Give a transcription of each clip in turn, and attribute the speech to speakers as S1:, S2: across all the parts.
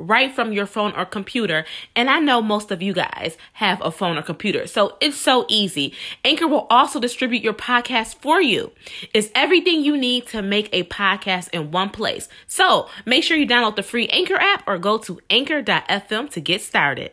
S1: right from your phone or computer. And I know most of you guys have a phone or computer, so it's so easy. Anchor will also distribute your podcast for you. It's everything you need to make a podcast in one place. So make sure you download the free Anchor app or go to anchor.fm to get started.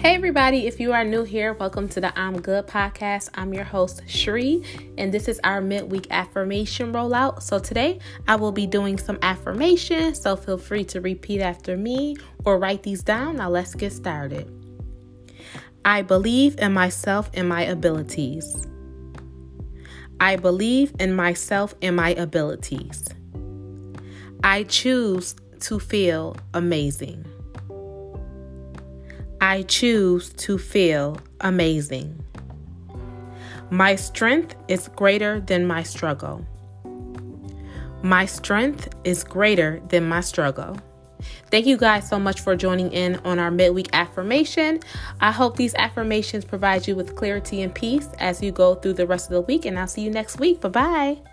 S1: Hey, everybody, if you are new here, welcome to the I'm Good podcast. I'm your host, Shri, and this is our midweek affirmation rollout. So, today I will be doing some affirmations, so feel free to repeat after me or write these down. Now, let's get started. I believe in myself and my abilities. I believe in myself and my abilities. I choose to feel amazing. I choose to feel amazing. My strength is greater than my struggle. My strength is greater than my struggle. Thank you guys so much for joining in on our midweek affirmation. I hope these affirmations provide you with clarity and peace as you go through the rest of the week, and I'll see you next week. Bye bye.